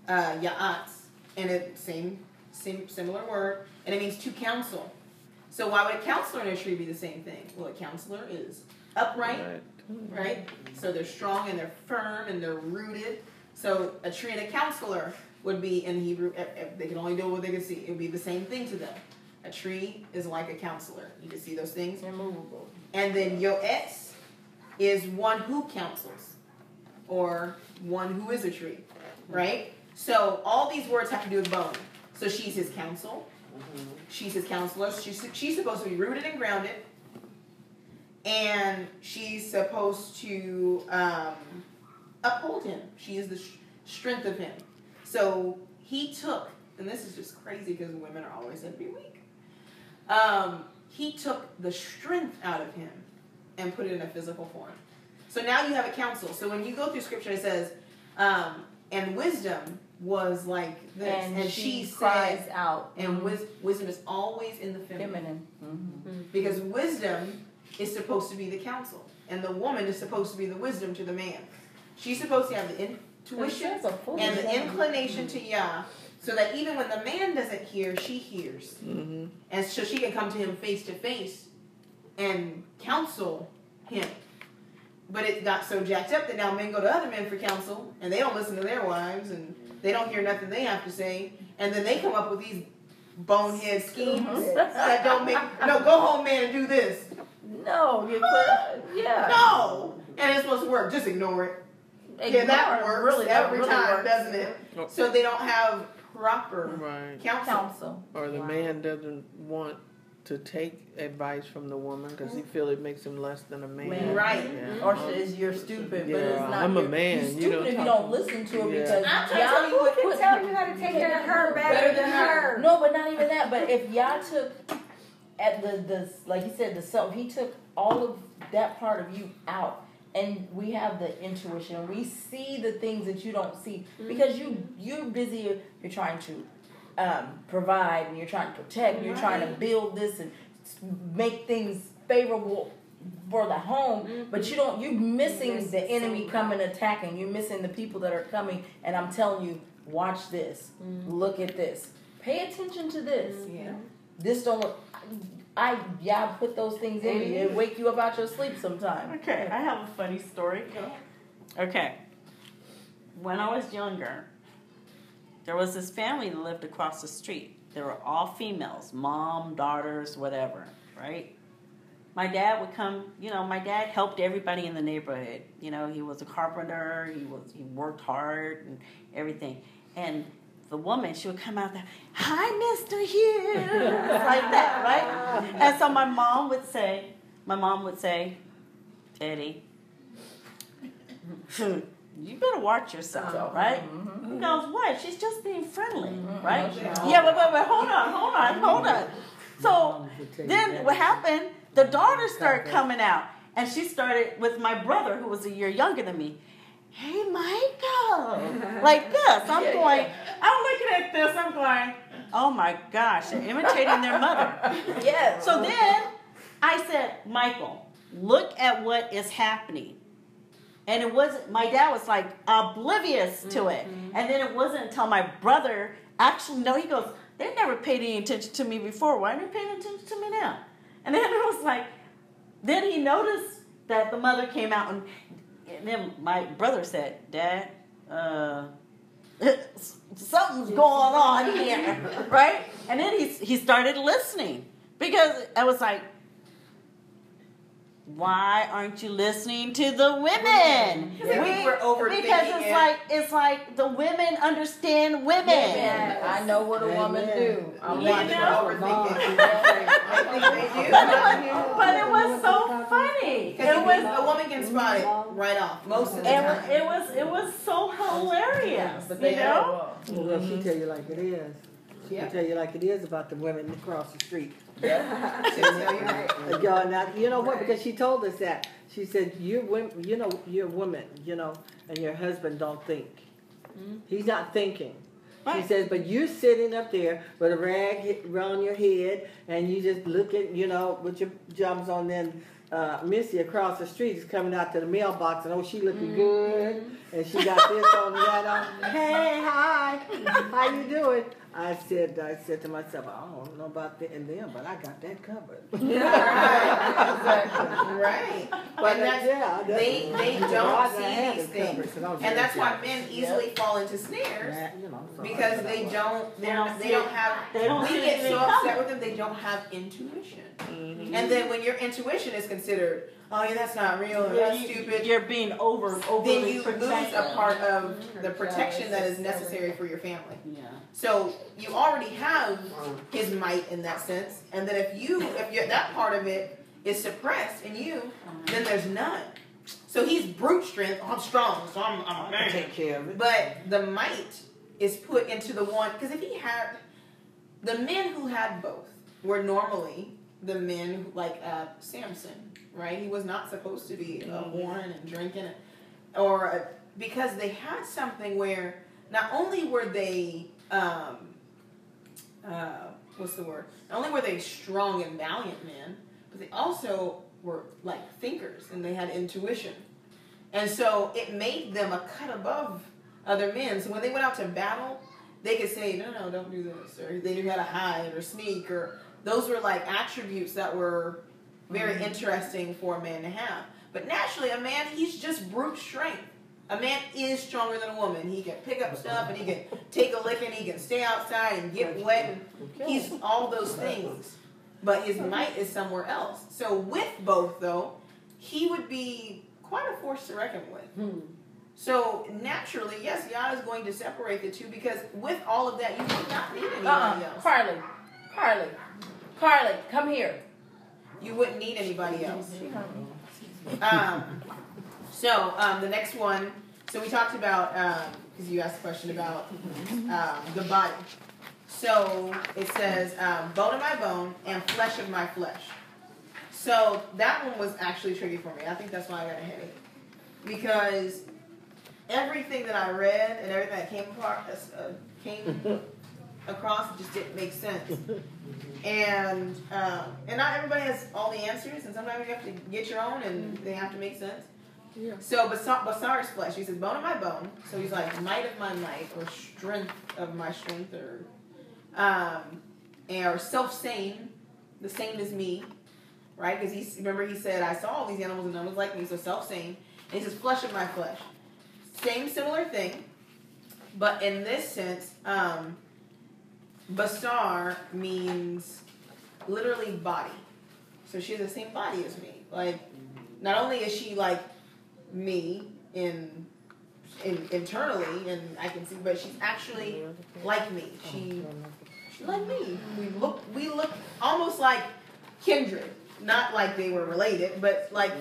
uh, ya'atz. And it same, same similar word, and it means to counsel. So why would a counselor and a tree be the same thing? Well, a counselor is upright, Right. right? So they're strong and they're firm and they're rooted. So a tree and a counselor would be in Hebrew. They can only do what they can see. It would be the same thing to them. A tree is like a counselor. You can see those things. Immovable. And then yoetz is one who counsels, or one who is a tree, right? So all these words have to do with bone. So she's his counsel. She's his counselor. She's she's supposed to be rooted and grounded, and she's supposed to um, uphold him. She is the sh- strength of him. So he took, and this is just crazy because women are always said to be weak. Um, he took the strength out of him and put it in a physical form. So now you have a council. So when you go through scripture, it says, um, and wisdom was like this, And, and, she, she, cries said, out. and wis- wisdom is always in the feminine. feminine. Mm-hmm. Because wisdom is supposed to be the counsel, and the woman is supposed to be the wisdom to the man. She's supposed to have the intuition That's a foolish and the inclination to Yah, so that even when the man doesn't hear, she hears. Mm-hmm. And so she can come to him face to face and counsel him. But it got so jacked up that now men go to other men for counsel, and they don't listen to their wives, and they don't hear nothing they have to say, and then they come up with these bonehead schemes that don't make no go home man and do this No, you put yeah. no and it's supposed to work just ignore it yeah that works Really, that every really time works. doesn't it so they don't have proper Right. counsel Counsel. Or the Wow. man doesn't want to take advice from the woman because he feel it makes him less than a man. Man. Right. Yeah. Or uh-huh. says you're stupid, but it's Yeah, not. I'm a man. You're You stupid don't if you don't listen to it Yeah. because I'm trying to Yah tell you what put- tell you how to take care of her better than her. No, but not even that. But if Yah took at the the like you said the self, he took all of that part of you out, and we have the intuition. We see the things that you don't see because you you're busy. You're trying to um, provide and you're trying to protect. You're trying to build this and make things favorable for the home, but you don't. You're missing the enemy coming attacking. You're missing the people that are coming. And I'm telling you, watch this. Look at this. Pay attention to this. yeah This don't look. I yeah, I put those things in you. It wake you up out your sleep sometime. Okay, I have a funny story. Okay. When I was younger, there was this family that lived across the street. They were all females, mom, daughters, whatever, right? My dad would come, you know, my dad helped everybody in the neighborhood. You know, he was a carpenter, he was he worked hard and everything. And the woman, she would come out there, Hi, Mr. Hughes, like that, right? And so my mom would say, my mom would say, Eddie, you better watch yourself, oh, right? Mm-hmm. He goes, what? She's just being friendly, mm-hmm. right? Yeah, but, but, but hold on, hold on, hold on. So then what happened? The daughter started coming out, and she started with my brother, who was a year younger than me. Hey, Michael, like this. I'm going. I'm looking at this. I'm going. Oh my gosh, they're imitating their mother. Yes. So then I said, Michael, look at what is happening. And it wasn't, my dad was like oblivious to it. And then it wasn't until my brother actually, no, he goes, they never paid any attention to me before. Why are they paying attention to me now? And then it was like, then he noticed that the mother came out and, and then my brother said, Dad, uh, something's going on here, right? And then he he started listening because I was like, why aren't you listening to the women? Yeah, we were overthinking because it's it. like it's like the women understand women. Yeah, I know what a woman Amen. do. I'm You watching. know? overthinking I think they do. But it was, but it was so funny. It was a woman can spot it right off most of the it time. it was it was so hilarious. But You they know? Well, she tell you like it is. She Yeah. tell you like it is about the women across the street. She'll tell you right. Uh, y'all not, you know what? Because she told us that. She said, "You're women. You know, you're a woman. You know, and your husband don't think. He's not thinking." She says, "But you're sitting up there with a rag around your head, and you just looking, you know, with your pajamas on. Then uh, Missy across the street is coming out to the mailbox, and oh, she looking good, and she got this on and that on. Hey, hi, how you doing?" I said, I said to myself, I don't know about them and them, but I got that covered. Right. But uh, that's, yeah, that's- they they don't see these things, 'cause I was and that's why men easily fall into snares Yeah, you know, so because they don't They don't they don't have They don't we get so upset with them they don't have intuition, mm-hmm. and then when your intuition is considered oh yeah that's not real or Yeah, that's you, stupid, You're being over over. then overly you lose a part of the protection that is necessary for your family. Yeah. So you already have his might in that sense, and then if you if you that part of it is suppressed in you, then there's none. So he's brute strength. I'm strong, so I'm, I'm a man. take care of it. But the might is put into the one because if he had the men who had both were normally the men like uh, Samson, right? He was not supposed to be uh, whoring and drinking, or uh, because they had something where not only were they, um, uh, what's the word? Not only were they strong and valiant men, but they also were like thinkers and they had intuition, and so it made them a cut above other men. So when they went out to battle, they could say, "No, no, don't do this," or they knew how to hide or sneak, or those were like attributes that were very mm-hmm. interesting for a man to have. But naturally, a man, he's just brute strength. A man is stronger than a woman. He can pick up stuff and he can take a licking, he can stay outside and get wet. And he's all those things. But his might is somewhere else. So, with both, though, he would be quite a force to reckon with. Hmm. So, naturally, yes, Yah is going to separate the two because with all of that, you do not need anybody Uh-uh. else. Carly. Carly. Carly, come here. You wouldn't need anybody else. Um, so um, the next one. So we talked about because you asked a question about um, the body. So it says um, bone of my bone and flesh of my flesh. So that one was actually tricky for me. I think that's why I got a headache because everything that I read and everything that came apart uh, came across it just didn't make sense. And um, and not everybody has all the answers, and sometimes you have to get your own, and they have to make sense. Yeah. So Basar, Basar's flesh, he says bone of my bone. So he's like might of my might, or strength of my strength, or um, and or self same, the same as me, right? Because he remember he said I saw all these animals and none was like me, so self same. And he says flesh of my flesh, same similar thing, but in this sense, um, Basar means literally body. So she has the same body as me. Like, not only is she like me in, in internally, and I can see, but she's actually like me. She, she like me. We look, we look almost like kindred. Not like they were related, but like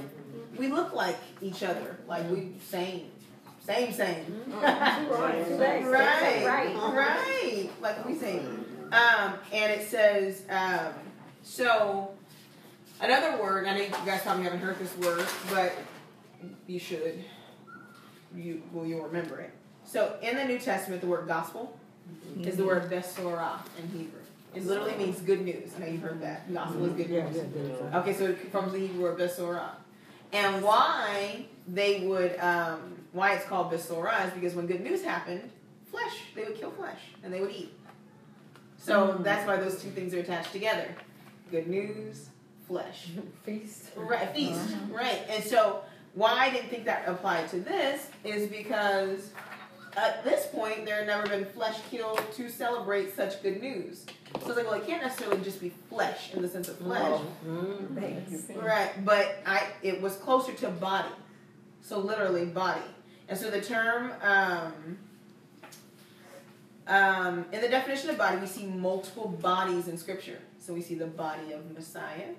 we look like each other. Like we same, same, same. Right. Right, Right. right. Like we say. Um, and it says, um, so another word. I know you guys probably haven't heard this word, but you should. You well, you'll remember it. So in the New Testament, the word gospel is the word besorah in Hebrew. It literally means good news. I know you've heard that. Gospel is good Yeah, news. yeah, yeah. Okay, so it comes from the Hebrew word besorah. And why they would, um, why it's called besorah is because when good news happened, flesh, they would kill flesh and they would eat. So mm. that's why those two things are attached together. Good news, flesh. Feast. Right, feast. Uh-huh. Right. And so why I didn't think that applied to this is because at this point there had never been flesh killed to celebrate such good news. So it's like, well, it can't necessarily just be flesh in the sense of flesh. Mm-hmm. Right, but I it was closer to body. So literally body. And so the term um, um, in the definition of body, we see multiple bodies in scripture. So we see the body of Messiah,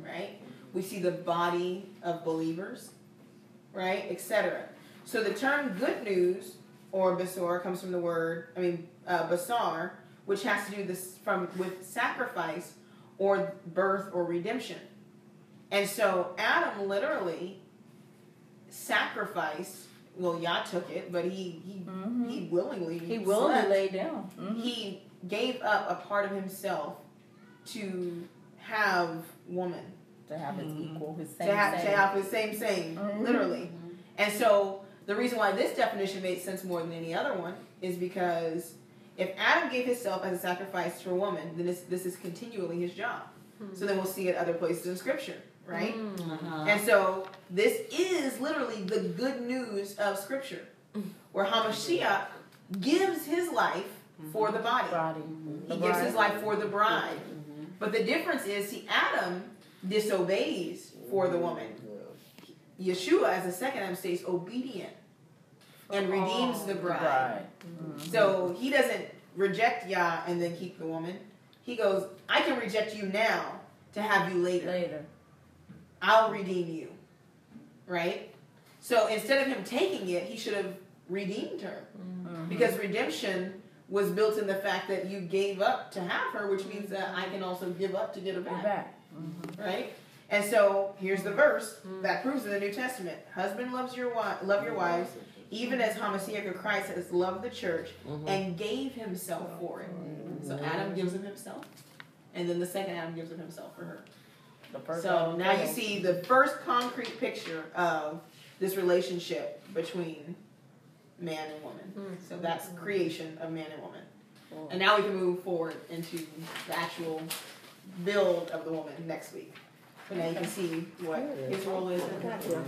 right? We see the body of believers, right? Etc. So the term good news or basar comes from the word, I mean, uh, basar, which has to do this from with sacrifice or birth or redemption. And so Adam literally sacrificed. Well, Yah took it, but he he, Mhm. he willingly He willingly slept. laid down. Mhm. He gave up a part of himself to have woman To have his equal, his same to have same. to have the same same Mhm. literally. And so the reason why this definition made sense more than any other one is because if Adam gave himself as a sacrifice for a woman, then this this is continually his job. So then we'll see it other places in scripture, right? Uh-huh. And so this is literally the good news of scripture, where Hamashiach gives his life for the body. body. He gives his life for the bride. Mm-hmm. But the difference is, see, Adam disobeys for the woman. Yeshua, as the second Adam, stays obedient and redeems the bride. Bride. Mm-hmm. So he doesn't reject Yah and then keep the woman. He goes, I can reject you now to have you later. Later. I'll redeem you. Right? So instead of him taking it, he should have redeemed her. Mm-hmm. Because redemption was built in the fact that you gave up to have her, which means that I can also give up to get her Go back. back. Right? And so here's the verse that proves in the New Testament: Husband loves your wife, love your wives, even as Hamashiach of Christ has loved the church and gave himself for it. So Adam gives of himself, and then the second Adam gives of himself for her. So now you see the first concrete picture of this relationship between man and woman. So that's creation of man and woman. And now we can move forward into the actual build of the woman next week. So now you can see what his role is. in it. Gotcha.